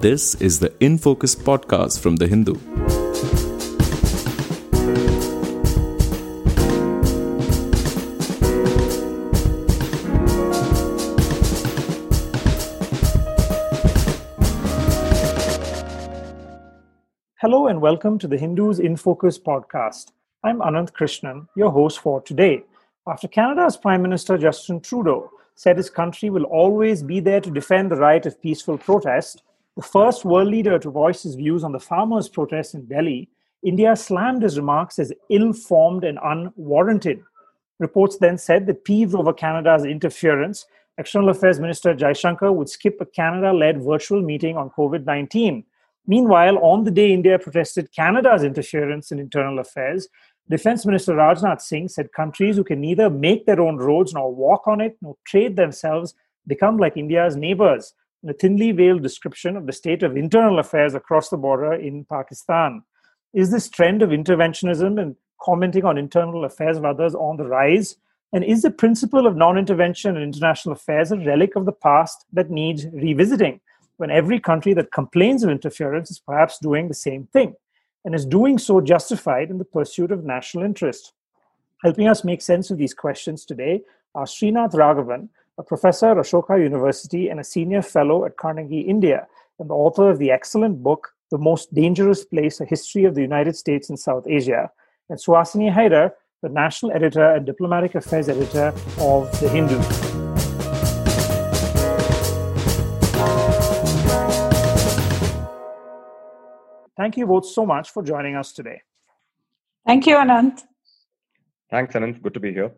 This is the In Focus podcast from The Hindu. Hello and welcome to the Hindus in Focus podcast. I'm Ananth Krishnan, your host for today. After Canada's Prime Minister Justin Trudeau said his country will always be there to defend the right of peaceful protest, the first world leader to voice his views on the farmers' protests in Delhi, India slammed his remarks as ill formed and unwarranted. Reports then said that peeved over Canada's interference, External Affairs Minister Jaishankar would skip a Canada led virtual meeting on COVID 19. Meanwhile, on the day India protested Canada's interference in internal affairs, Defense Minister Rajnath Singh said countries who can neither make their own roads nor walk on it nor trade themselves become like India's neighbors a thinly veiled description of the state of internal affairs across the border in Pakistan. Is this trend of interventionism and commenting on internal affairs of others on the rise? And is the principle of non intervention in international affairs a relic of the past that needs revisiting when every country that complains of interference is perhaps doing the same thing? and is doing so justified in the pursuit of national interest? Helping us make sense of these questions today are Srinath Raghavan, a professor at Ashoka University and a senior fellow at Carnegie India, and the author of the excellent book, The Most Dangerous Place A History of the United States in South Asia, and Suhasini Haidar, the national editor and diplomatic affairs editor of The Hindu. Thank you both so much for joining us today. Thank you, Ananth. Thanks, Ananth. Good to be here.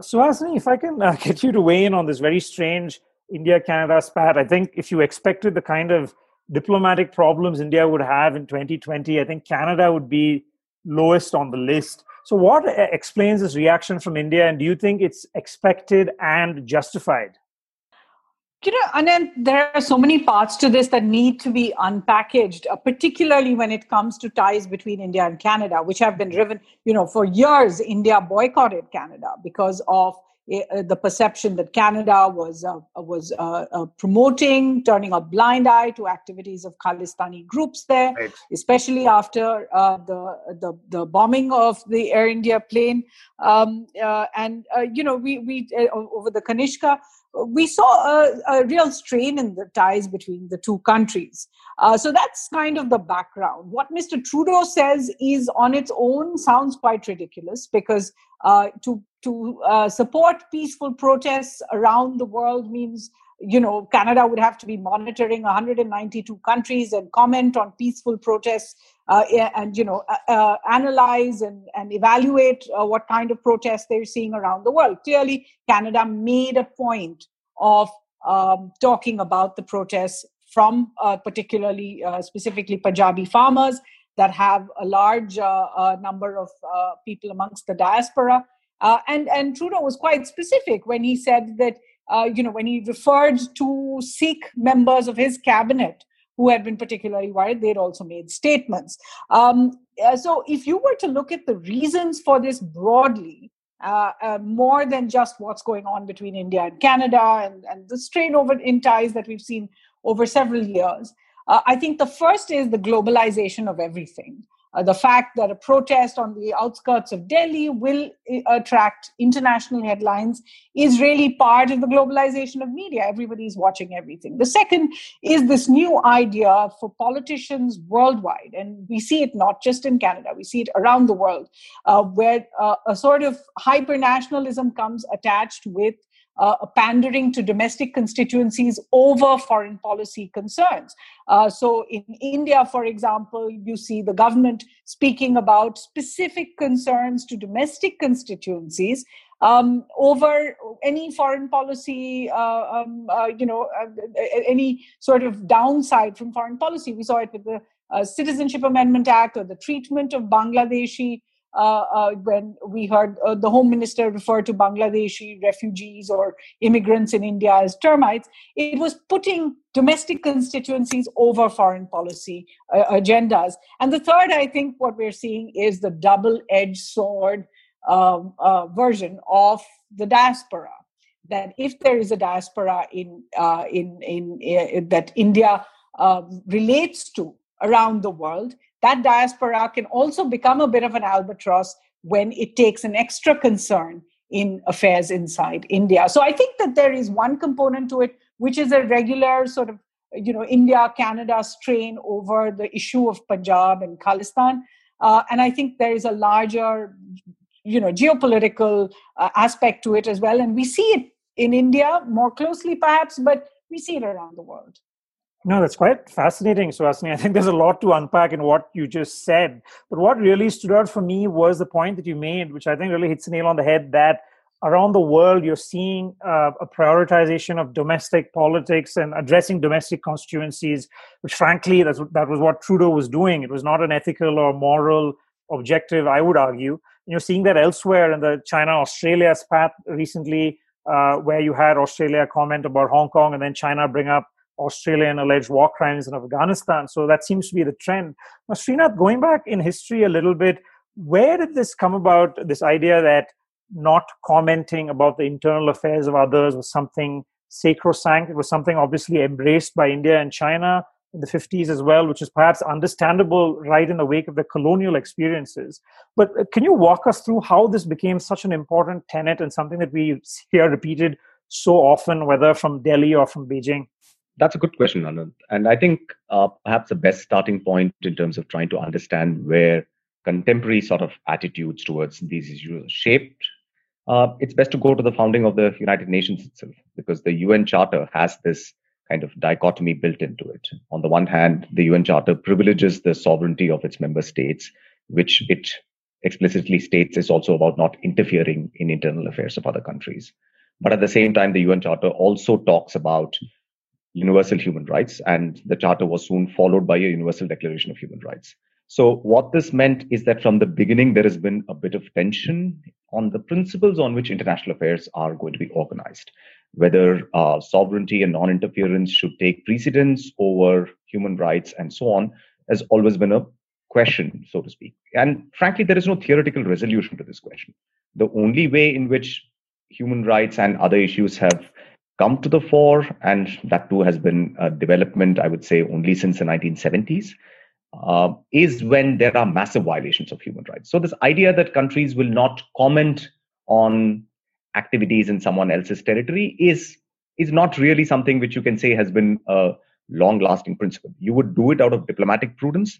Suhasini, if I can uh, get you to weigh in on this very strange India Canada spat, I think if you expected the kind of diplomatic problems India would have in 2020, I think Canada would be lowest on the list. So, what uh, explains this reaction from India, and do you think it's expected and justified? You know, and then there are so many parts to this that need to be unpackaged, uh, particularly when it comes to ties between India and Canada, which have been driven, you know, for years, India boycotted Canada because of uh, the perception that Canada was uh, was uh, uh, promoting, turning a blind eye to activities of Khalistani groups there, right. especially after uh, the, the the bombing of the Air India plane, um, and you know we we over the Kanishka we saw a, a, real strain in the ties between the two countries. Uh, so that's kind of the background. What Mr. Trudeau says is on its own sounds quite ridiculous because uh, to to uh, support peaceful protests around the world means you know canada would have to be monitoring 192 countries and comment on peaceful protests uh, and you know uh, uh, analyze and, and evaluate uh, what kind of protests they're seeing around the world. Clearly canada made a point of um, talking about the protests from uh, particularly uh, specifically punjabi farmers that have a large number of people amongst the diaspora. And and trudeau was quite specific when he said that uh, you know, when he referred to Sikh members of his cabinet who had been particularly worried, they'd also made statements. Um, uh, so, if you were to look at the reasons for this broadly, uh, uh, more than just what's going on between India and Canada and, and the strain over in ties that we've seen over several years, uh, I think the first is the globalization of everything. Uh, the fact that a protest on the outskirts of Delhi will uh, attract international headlines is really part of the globalization of media. Everybody's watching everything. The second is this new idea for politicians worldwide, and we see it not just in Canada, we see it around the world, uh, where uh, a sort of hyper nationalism comes attached with uh, pandering to domestic constituencies over foreign policy concerns. Uh, so, in India, for example, you see the government speaking about specific concerns to domestic constituencies um, over any foreign policy, uh, um, uh, you know, uh, any sort of downside from foreign policy. We saw it with the uh, Citizenship Amendment Act or the treatment of Bangladeshi uh, uh, when we heard uh, the home minister refer to Bangladeshi refugees or immigrants in India as termites, it was putting domestic constituencies over foreign policy uh, agendas. And the third, I think, what we're seeing is the double edged sword um, uh, version of the diaspora. That if there is a diaspora in, in, in, in that India uh, relates to around the world, that diaspora can also become a bit of an albatross when it takes an extra concern in affairs inside India. So I think that there is one component to it, which is a regular sort of you know India Canada strain over the issue of Punjab and Khalistan, uh, and I think there is a larger you know geopolitical uh, aspect to it as well, and we see it in India more closely perhaps, but we see it around the world. No, that's quite fascinating, Suhasini. I think there's a lot to unpack in what you just said. But what really stood out for me was the point that you made, which I think really hits the nail on the head that around the world you're seeing uh, a prioritization of domestic politics and addressing domestic constituencies, which frankly, that's, that was what Trudeau was doing. It was not an ethical or moral objective, I would argue. You're seeing that elsewhere in the China Australia spat recently, uh, where you had Australia comment about Hong Kong and then China bring up Australian alleged war crimes in Afghanistan. So that seems to be the trend. Now, Srinath, going back in history a little bit, where did this come about? This idea that not commenting about the internal affairs of others was something sacrosanct. It was something obviously embraced by India and China in the 50s as well, which is perhaps understandable right in the wake of the colonial experiences. But uh, can you walk us through how this became such an important tenet and something that we hear repeated so often, whether from Delhi or from Beijing? That's a good question, Ananth. And I think uh, perhaps the best starting point in terms of trying to understand where contemporary sort of attitudes towards these issues are shaped, uh, it's best to go to the founding of the United Nations itself, because the UN Charter has this kind of dichotomy built into it. On the one hand, the UN Charter privileges the sovereignty of its member states, which it explicitly states is also about not interfering in internal affairs of other countries. But at the same time, the UN Charter also talks about universal human rights, and the charter was soon followed by a universal declaration of human rights. So, what this meant is that from the beginning, there has been a bit of tension on the principles on which international affairs are going to be organized. Whether uh, sovereignty and non interference should take precedence over human rights and so on has always been a question, so to speak. And frankly, there is no theoretical resolution to this question. The only way in which human rights and other issues have come to the fore, and that too has been a development, I would say, only since the 1970s, uh, is when there are massive violations of human rights. So, this idea that countries will not comment on activities in someone else's territory is is not really something which you can say has been a long lasting principle. You would do it out of diplomatic prudence.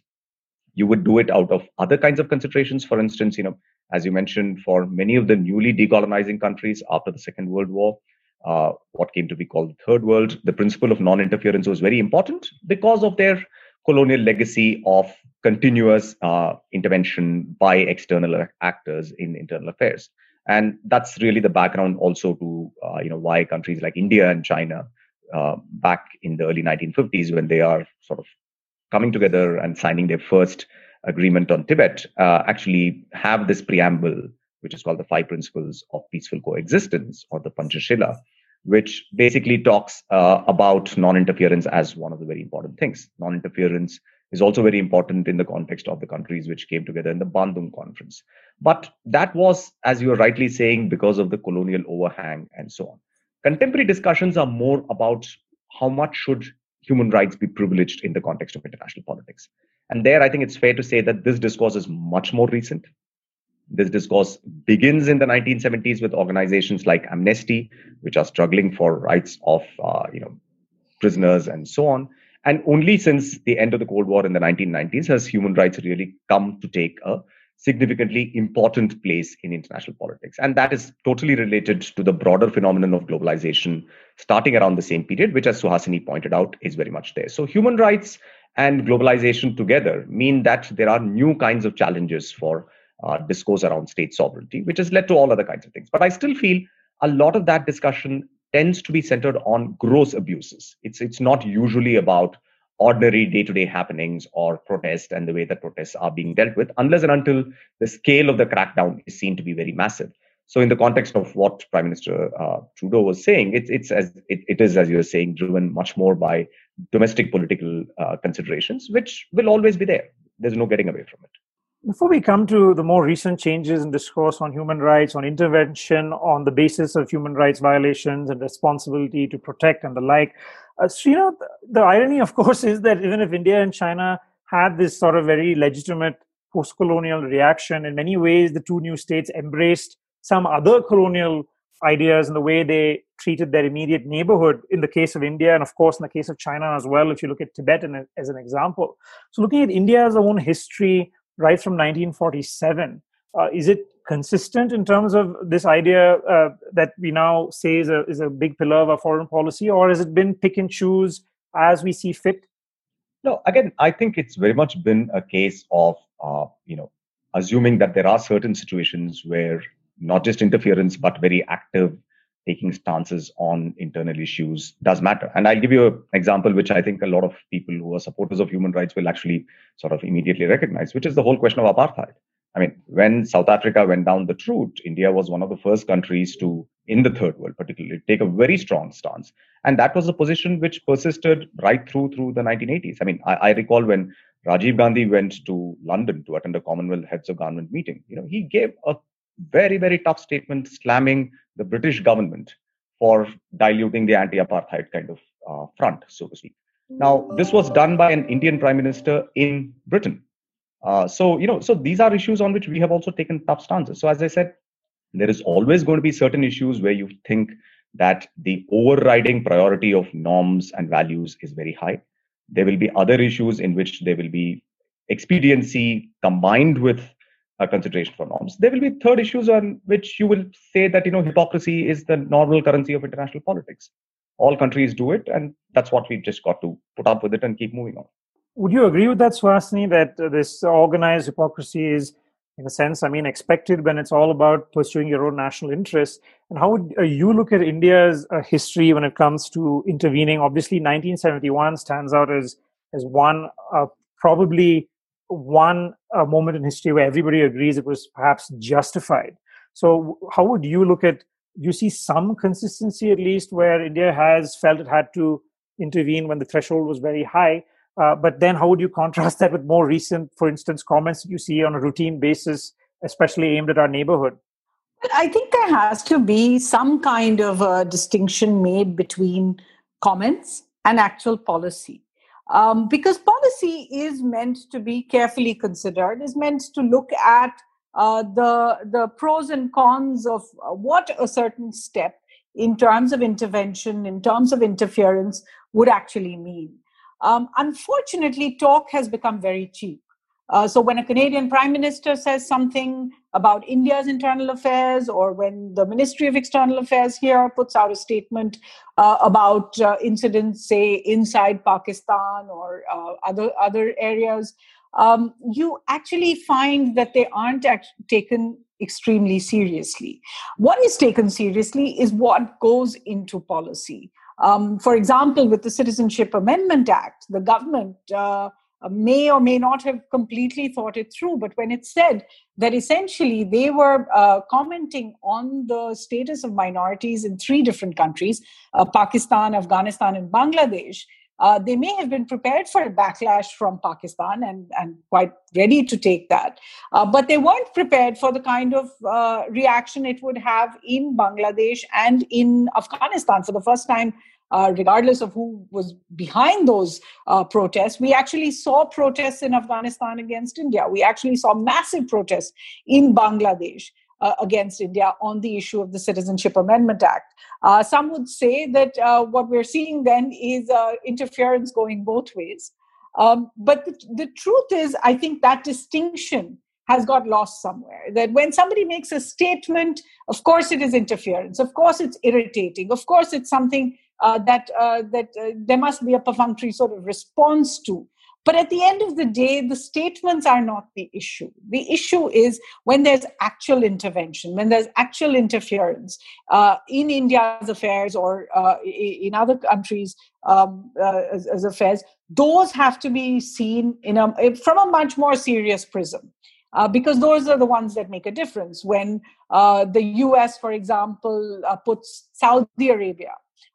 You would do it out of other kinds of considerations. For instance, you know, as you mentioned, for many of the newly decolonizing countries after the Second World War, uh, what came to be called the third world, the principle of non interference was very important because of their colonial legacy of continuous uh, intervention by external actors in internal affairs. And that's really the background also to uh, you know why countries like India and China uh, back in the early 1950s when they are sort of coming together and signing their first agreement on Tibet uh, actually have this preamble which is called the Five Principles of Peaceful Coexistence, or the Panchashila, which basically talks uh, about non interference as one of the very important things. Non interference is also very important in the context of the countries which came together in the Bandung Conference. But that was, as you are rightly saying, because of the colonial overhang and so on. Contemporary discussions are more about how much should human rights be privileged in the context of international politics. And there, I think it's fair to say that this discourse is much more recent. This discourse begins in the 1970s with organizations like Amnesty, which are struggling for rights of uh, you know prisoners and so on. And only since the end of the Cold War in the 1990s has human rights really come to take a significantly important place in international politics. And that is totally related to the broader phenomenon of globalization starting around the same period, which, as Suhasini pointed out, is very much there. So, human rights and globalization together mean that there are new kinds of challenges for uh, discourse around state sovereignty, which has led to all other kinds of things. But I still feel a lot of that discussion tends to be centered on gross abuses. It's it's not usually about ordinary day-to-day happenings or protests and the way that protests are being dealt with, unless and until the scale of the crackdown is seen to be very massive. So, in the context of what Prime Minister uh, Trudeau was saying, it's it's as it, it is as you were saying, driven much more by domestic political uh, considerations, which will always be there. There's no getting away from it. Before we come to the more recent changes in discourse on human rights, on intervention on the basis of human rights violations and responsibility to protect and the like, Uh, Srinath, the irony, of course, is that even if India and China had this sort of very legitimate post colonial reaction, in many ways, the two new states embraced some other colonial ideas in the way they treated their immediate neighborhood in the case of India, and of course, in the case of China as well, if you look at Tibet as an example. So, looking at India's own history right from 1947, uh, is it consistent in terms of this idea uh, that we now say is a, is a big pillar of our foreign policy, or has it been pick and choose as we see fit? No, again, I think it's very much been a case of, uh, you know, assuming that there are certain situations where not just interference, but very active taking stances on internal issues does matter. And I'll give you an example, which I think a lot of people who are supporters of human rights will actually sort of immediately recognize, which is the whole question of apartheid. I mean, when South Africa went down the route, India was one of the first countries to, in the third world particularly, take a very strong stance. And that was a position which persisted right through through the 1980s. I mean, I, I recall when Rajiv Gandhi went to London to attend a Commonwealth Heads of Government meeting. You know, he gave a very, very tough statement slamming the British government for diluting the anti-apartheid kind of uh, front, so to speak. Now, this was done by an Indian prime minister in Britain. Uh, so, you know, so these are issues on which we have also taken tough stances. So, as I said, there is always going to be certain issues where you think that the overriding priority of norms and values is very high. There will be other issues in which there will be expediency combined with a consideration for norms. There will be third issues on which you will say that you know hypocrisy is the normal currency of international politics. All countries do it, and that's what we've just got to put up with it and keep moving on would you agree with that, Suhasini, that uh, this organized hypocrisy is, in a sense, I mean, expected when it's all about pursuing your own national interests? And how would uh, you look at India's uh, history when it comes to intervening? Obviously, 1971 stands out as as one uh, probably one uh, moment in history where everybody agrees it was perhaps justified. So, how would you look at? You see some consistency, at least, where India has felt it had to intervene when the threshold was very high uh, but then, how would you contrast that with more recent, for instance, comments you see on a routine basis, especially aimed at our neighborhood? I think there has to be some kind of a distinction made between comments and actual policy. Um, because policy is meant to be carefully considered, is meant to look at uh, the, the pros and cons of uh, what a certain step in terms of intervention, in terms of interference, would actually mean. Um, unfortunately, talk has become very cheap. Uh, so when a Canadian prime minister says something about India's internal affairs, or when the Ministry of External Affairs here puts out a statement uh, about uh, incidents, say inside Pakistan or uh, other other areas, um, you actually find that they aren't act- taken extremely seriously. What is taken seriously is what goes into policy. Um, for example, with the Citizenship Amendment Act, the government uh, may or may not have completely thought it through, but when it said that essentially they were uh, commenting on the status of minorities in three different countries uh, Pakistan, Afghanistan, and Bangladesh. Uh, they may have been prepared for a backlash from Pakistan and, and quite ready to take that. Uh, but they weren't prepared for the kind of uh, reaction it would have in Bangladesh and in Afghanistan for the first time uh, regardless of who was behind those uh, protests. We actually saw protests in Afghanistan against India. We actually saw massive protests in Bangladesh. Uh, against India on the issue of the Citizenship Amendment Act. Uh, some would say that uh, what we're seeing then is uh, interference going both ways. Um, but the, the truth is, I think that distinction has got lost somewhere. That when somebody makes a statement, of course it is interference, of course it's irritating, of course it's something uh, that uh, that uh, there must be a perfunctory sort of response to. But at the end of the day, the statements are not the issue. The issue is when there's actual intervention, when there's actual interference uh, in India's affairs or uh, in other countries' um, uh, as, as affairs, those have to be seen in a, from a much more serious prism. Uh, because those are the ones that make a difference. When uh, the US, for example, uh, puts Saudi Arabia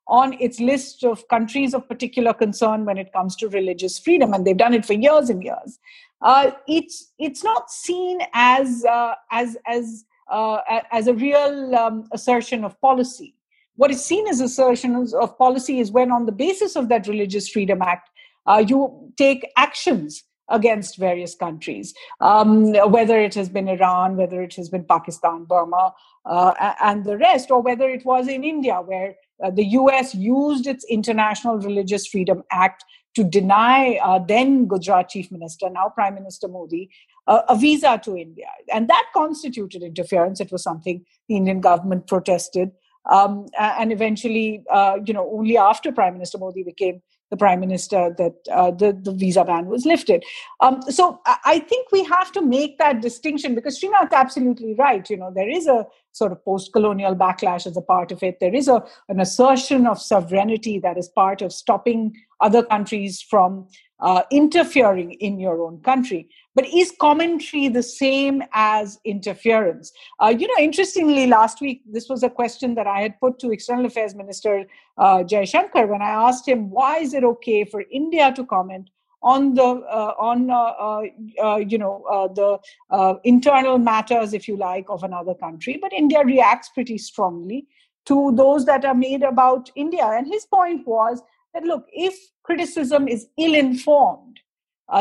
on its list of countries of particular concern when it comes to religious freedom, and they've done it for years and years. Uh, it's it's not seen as uh, as as uh, as a real um, assertion of policy. what is seen as assertions of policy is when, on the basis of that Religious Freedom Act, uh, you take actions against various countries, um, whether it has been Iran, whether it has been Pakistan, Burma, uh, and the rest, or whether it was in India, where uh, the US used its International Religious Freedom Act to deny uh, then Gujarat Chief Minister, now Prime Minister Modi, uh, a visa to India. And that constituted interference. It was something the Indian government protested. Um, and eventually, uh, you know, only after Prime Minister Modi became the prime minister that uh, the, the visa ban was lifted. Um, so I think we have to make that distinction because Srinath's absolutely right. You know, there is a sort of post-colonial backlash as a part of it. There is a, an assertion of sovereignty that is part of stopping other countries from uh, interfering in your own country. But is commentary the same as interference? Uh, you know, interestingly, last week, this was a question that I had put to External Affairs Minister uh, Shankar when I asked him, why is it okay for India to comment on the uh, on uh, uh, uh you know uh, the uh, internal matters if you like of another country. But india reacts pretty strongly to those that are made about india. And his point was that look if criticism is ill informed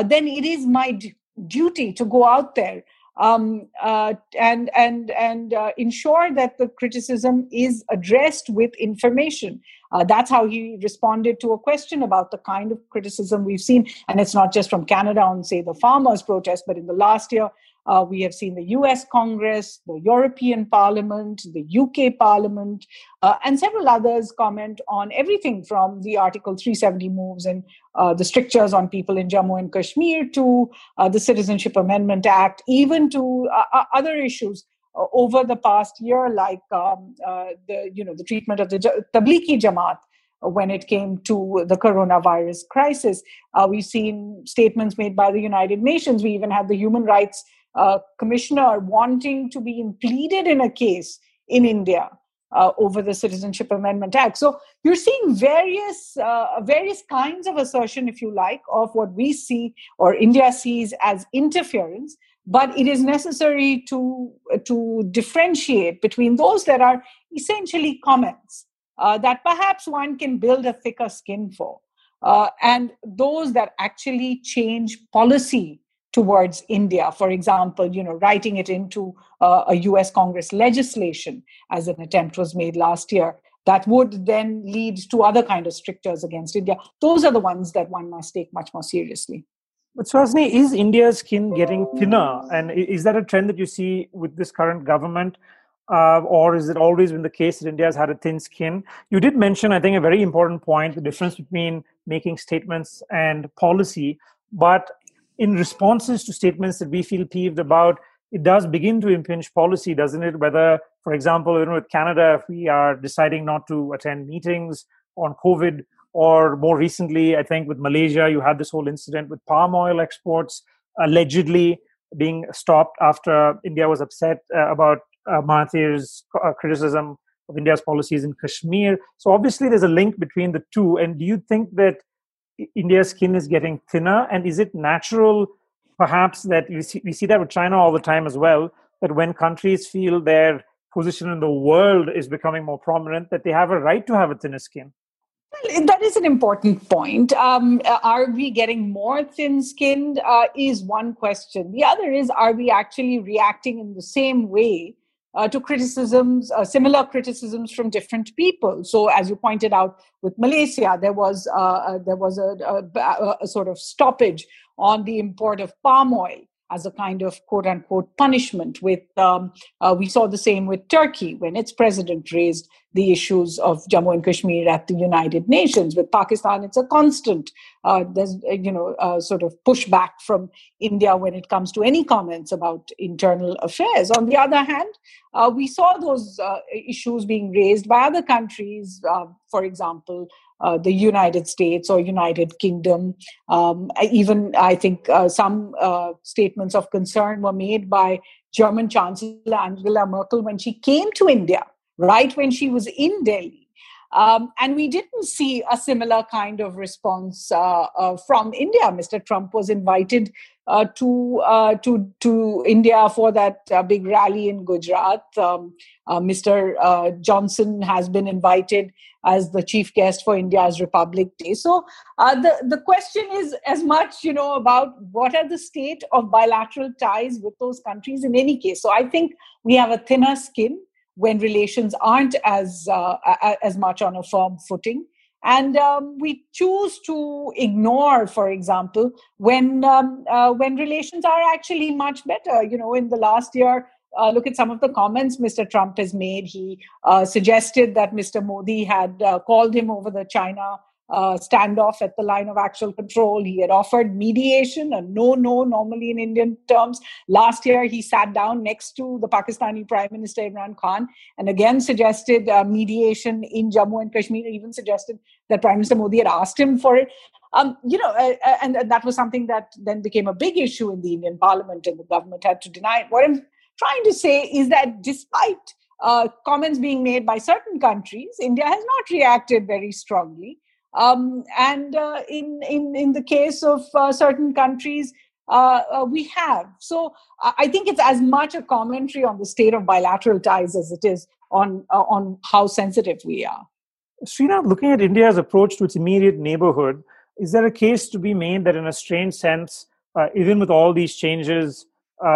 then it is my d- duty to go out there um, uh, and and and uh, ensure that the criticism is addressed with information. Uh, that's how he responded to a question about the kind of criticism we've seen, and it's not just from Canada on, say, the farmers' protest, but in the last year uh, we have seen the US Congress, the European Parliament, the UK Parliament, uh, and several others comment on everything from the Article 370 moves and uh, the strictures on people in Jammu and Kashmir to uh, the Citizenship Amendment Act, even to uh, uh, other issues. over the past year, like um, the you know the treatment of the Tablighi Jamaat, when it came to the coronavirus crisis. Uh, we've seen statements made by the United Nations. We even had the human rights uh, commissioner wanting to be pleaded in a case in India uh, over the Citizenship Amendment Act. So you're seeing various uh, various kinds of assertion, if you like, of what we see or India sees as interference. But it is necessary to to differentiate between those that are essentially comments uh, that perhaps one can build a thicker skin for, uh, and those that actually change policy towards India. For example, you know, writing it into uh, a U.S. Congress legislation, as an attempt was made last year, that would then lead to other kind of strictures against India. Those are the ones that one must take much more seriously. But Suhasini, is India's skin getting thinner, and is that a trend that you see with this current government? Uh, or is it always been the case that India has had a thin skin? You did mention, I think, a very important point the difference between making statements and policy. But in responses to statements that we feel peeved about, it does begin to impinge policy, doesn't it? Whether, for example, you know, with Canada, if we are deciding not to attend meetings on COVID, or more recently, I think with Malaysia, you had this whole incident with palm oil exports allegedly being stopped after India was upset uh, about uh, Mahathir's uh, criticism of India's policies in Kashmir. So obviously, there's a link between the two. And do you think that India's skin is getting thinner? And is it natural, perhaps, that we see, we see that with China all the time as well, that when countries feel their position in the world is becoming more prominent, that they have a right to have a thinner skin? That is an important point. Um, are we getting more thin skinned? Uh, is one question. The other is, are we actually reacting in the same way uh, to criticisms, uh, similar criticisms from different people. So, as you pointed out with Malaysia, there was uh, uh there was a, a, a, sort of stoppage on the import of palm oil as a kind of quote unquote punishment. With um, uh, we saw the same with Turkey when its president raised the issues of Jammu and Kashmir at the United Nations. With Pakistan, it's a constant. Uh, there's uh, you know uh, sort of pushback from India when it comes to any comments about internal affairs. On the other hand, uh, we saw those uh, issues being raised by other countries. for example, uh, the United States or United Kingdom. Um, even I think uh, some uh, statements of concern were made by German Chancellor Angela Merkel when she came to India, right when she was in Delhi. Um, and we didn't see a similar kind of response uh, uh, from India. Mr. Trump was invited uh, to uh, to to India for that uh, big rally in Gujarat. Um, uh, Mr. Johnson has been invited as the chief guest for India's Republic Day. So the the question is as much you know about what are the state of bilateral ties with those countries in any case. So I think we have a thinner skin when relations aren't as uh, as much on a firm footing and um, we choose to ignore for example when um, uh, when relations are actually much better you know in the last year uh, look at some of the comments Mr. Trump has made. He uh, suggested that Mr. Modi had uh, called him over the China uh, standoff at the line of actual control. He had offered mediation, a no no normally in Indian terms. Last year, he sat down next to the Pakistani Prime Minister Imran Khan and again suggested uh, mediation in Jammu and Kashmir, even suggested that Prime Minister Modi had asked him for it. Um, you know, uh, uh and, and that was something that then became a big issue in the Indian parliament, and the government had to deny it. What I'm trying to say is that despite uh, comments being made by certain countries, India has not reacted very strongly. Um, and uh, in, in, in the case of uh, certain countries, uh, uh we have. So I think it's as much a commentary on the state of bilateral ties as it is on, uh, on how sensitive we are. Srinath, looking at India's approach to its immediate neighborhood, is there a case to be made that, in a strange sense, uh, even with all these changes,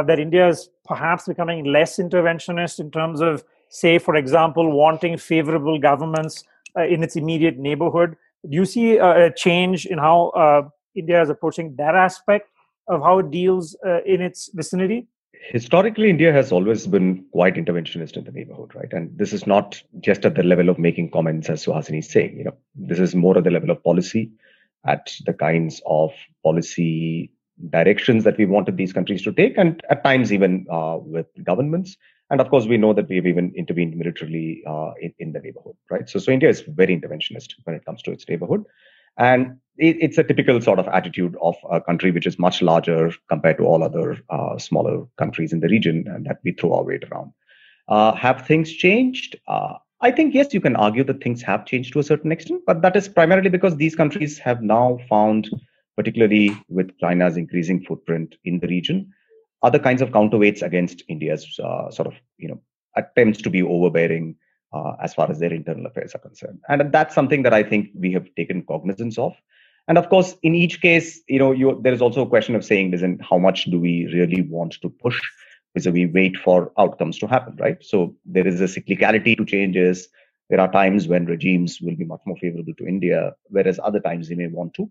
that India is perhaps becoming less interventionist in terms of, say, for example, wanting favorable governments in its immediate neighborhood? Do you see a, change in how uh, India is approaching that aspect of how it deals uh, in its vicinity? Historically, India has always been quite interventionist in the neighborhood, right? And this is not just at the level of making comments, as Suhasini is saying. You know, this is more at the level of policy, at the kinds of policy directions that we wanted these countries to take, and at times even uh, with governments. And of course, we know that we have even intervened militarily uh, in, in the neighborhood, right? So, so India is very interventionist when it comes to its neighborhood. And it, it's a typical sort of attitude of a country which is much larger compared to all other uh, smaller countries in the region and that we throw our weight around. Uh, have things changed? Uh, I think, yes, you can argue that things have changed to a certain extent, but that is primarily because these countries have now found, particularly with China's increasing footprint in the region, other kinds of counterweights against India's uh, sort of you know attempts to be overbearing uh, as far as their internal affairs are concerned, and that's something that I think we have taken cognizance of. And of course, in each case, you know, you, there is also a question of saying, listen, how much do we really want to push? Because we wait for outcomes to happen, right? So there is a cyclicality to changes. There are times when regimes will be much more favorable to India, whereas other times they may want to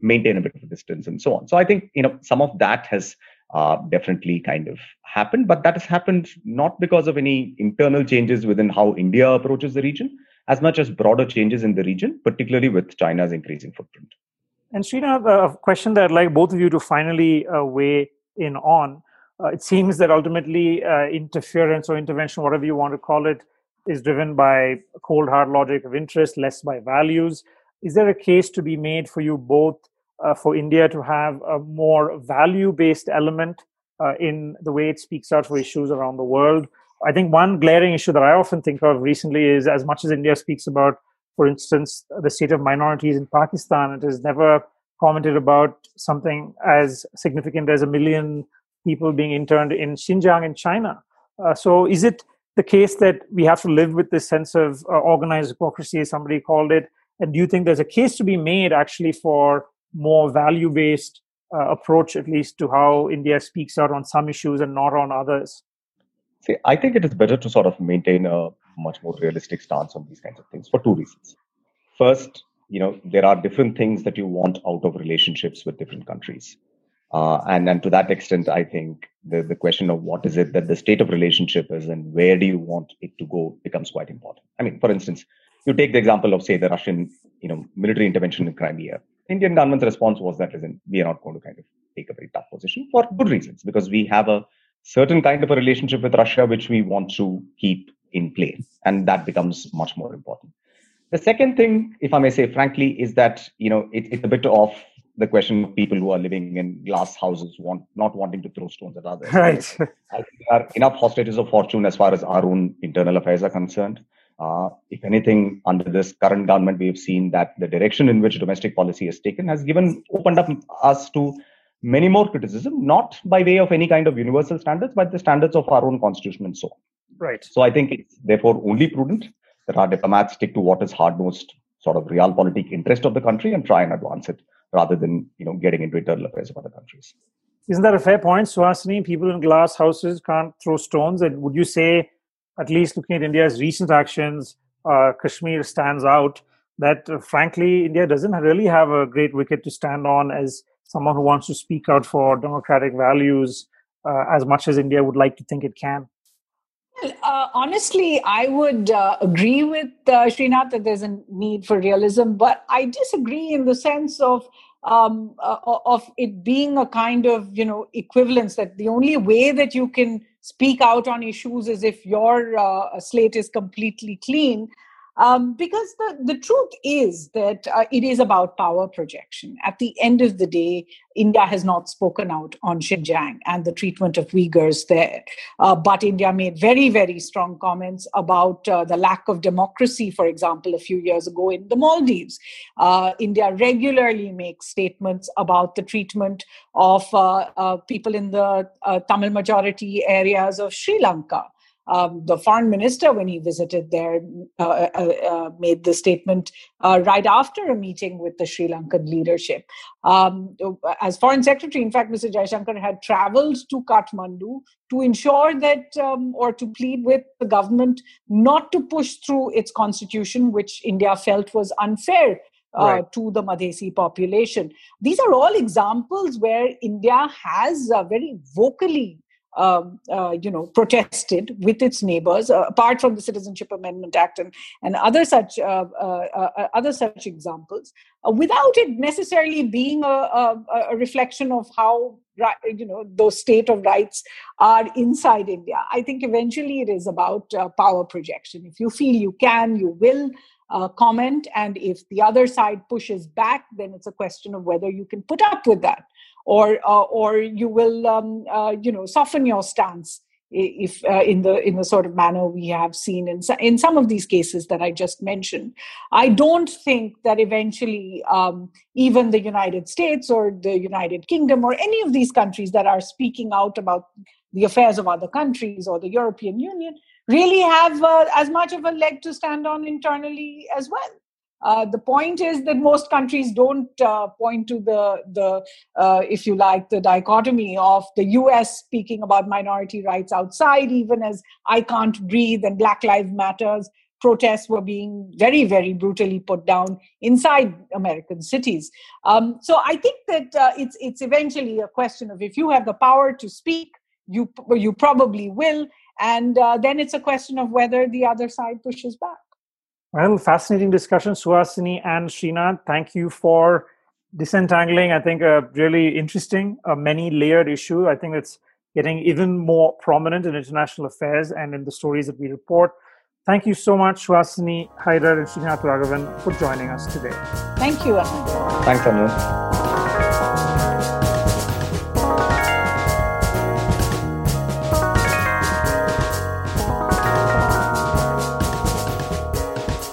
maintain a bit of a distance and so on. So I think you know some of that has uh, definitely kind of happened. But that has happened not because of any internal changes within how India approaches the region, as much as broader changes in the region, particularly with China's increasing footprint. And Srinath, a question that I'd like both of you to finally uh, weigh in on. Uh, it seems that ultimately uh, interference or intervention, whatever you want to call it, is driven by cold hard logic of interest, less by values. Is there a case to be made for you both uh, for India to have a more value based element uh, in the way it speaks out for issues around the world. I think one glaring issue that I often think of recently is as much as India speaks about, for instance, the state of minorities in Pakistan, it has never commented about something as significant as a million people being interned in Xinjiang in China. Uh, so, is it the case that we have to live with this sense of uh, organized hypocrisy, as somebody called it? And do you think there's a case to be made actually for more value based uh, approach, at least to how India speaks out on some issues and not on others? See, I think it is better to sort of maintain a much more realistic stance on these kinds of things for two reasons. First, you know, there are different things that you want out of relationships with different countries. Uh, and, and to that extent, I think the, the question of what is it that the state of relationship is and where do you want it to go becomes quite important. I mean, for instance, you take the example of, say, the Russian, you know, military intervention in Crimea. Indian government's response was that listen, we are not going to kind of take a very tough position for good reasons because we have a certain kind of a relationship with Russia which we want to keep in play, and that becomes much more important. The second thing, if I may say frankly, is that you know it, it's a bit of the question of people who are living in glass houses want not wanting to throw stones at others. Right. I think there are enough hostages of fortune as far as our own internal affairs are concerned. Uh, if anything, under this current government, we have seen that the direction in which domestic policy has taken has given opened up us to many more criticism, not by way of any kind of universal standards, but the standards of our own constitution and so on. Right. So I think it's therefore only prudent that our diplomats stick to what is hard-nosed sort of real realpolitik interest of the country and try and advance it rather than you know getting into internal affairs of other countries. Isn't that a fair point, Suhasini? People in glass houses can't throw stones. And would you say, at least looking at India's recent actions, uh, Kashmir stands out? That uh, frankly, India doesn't really have a great wicket to stand on as someone who wants to speak out for democratic values uh, as much as India would like to think it can. Uh, honestly, I would uh, agree with uh, Srinath that there's a need for realism, but I disagree in the sense of um, uh, of it being a kind of you know equivalence that the only way that you can speak out on issues as if your uh, slate is completely clean um, because the, the truth is that uh, it is about power projection. At the end of the day, India has not spoken out on Xinjiang and the treatment of Uyghurs there. Uh, but India made very, very strong comments about uh, the lack of democracy, for example, a few years ago in the Maldives. Uh, India regularly makes statements about the treatment of uh, uh, people in the Tamil majority areas of Sri Lanka. Um, the foreign minister, when he visited there, uh, uh, uh, made the statement uh, right after a meeting with the Sri Lankan leadership. Um, as foreign secretary, in fact, Mr. Jaishankar had traveled to Kathmandu to ensure that, um, or to plead with the government not to push through its constitution, which India felt was unfair uh, right. to the Madhesi population. These are all examples where India has uh, very vocally um, uh, you know, protested with its neighbors, uh, apart from the Citizenship Amendment Act and, and other such uh, uh, uh other such examples, uh, without it necessarily being a, a, a, reflection of how you know those state of rights are inside India. I think eventually it is about power projection. If you feel you can, you will. comment and if the other side pushes back then it's a question of whether you can put up with that or uh, or you will um, uh, you know soften your stance if uh, in the in the sort of manner we have seen in in some of these cases that I just mentioned, I don't think that eventually um, even the United States or the United Kingdom or any of these countries that are speaking out about the affairs of other countries or the European Union really have uh, as much of a leg to stand on internally as well. Uh, the point is that most countries don't uh, point to the the uh, if you like the dichotomy of the US speaking about minority rights outside even as I can't breathe and black lives matters protests were being very very brutally put down inside American cities. Um, so I think that uh, it's it's eventually a question of if you have the power to speak you you probably will. And uh, then it's a question of whether the other side pushes back well, fascinating discussion, Suhasini and Srinath. Thank you for disentangling, I think, a really interesting, a many layered issue. I think it's getting even more prominent in international affairs and in the stories that we report. Thank you so much, Suhasini Haidar and Srinath Raghavan, for joining us today. Thank you, Ananth. Thanks, Ananth.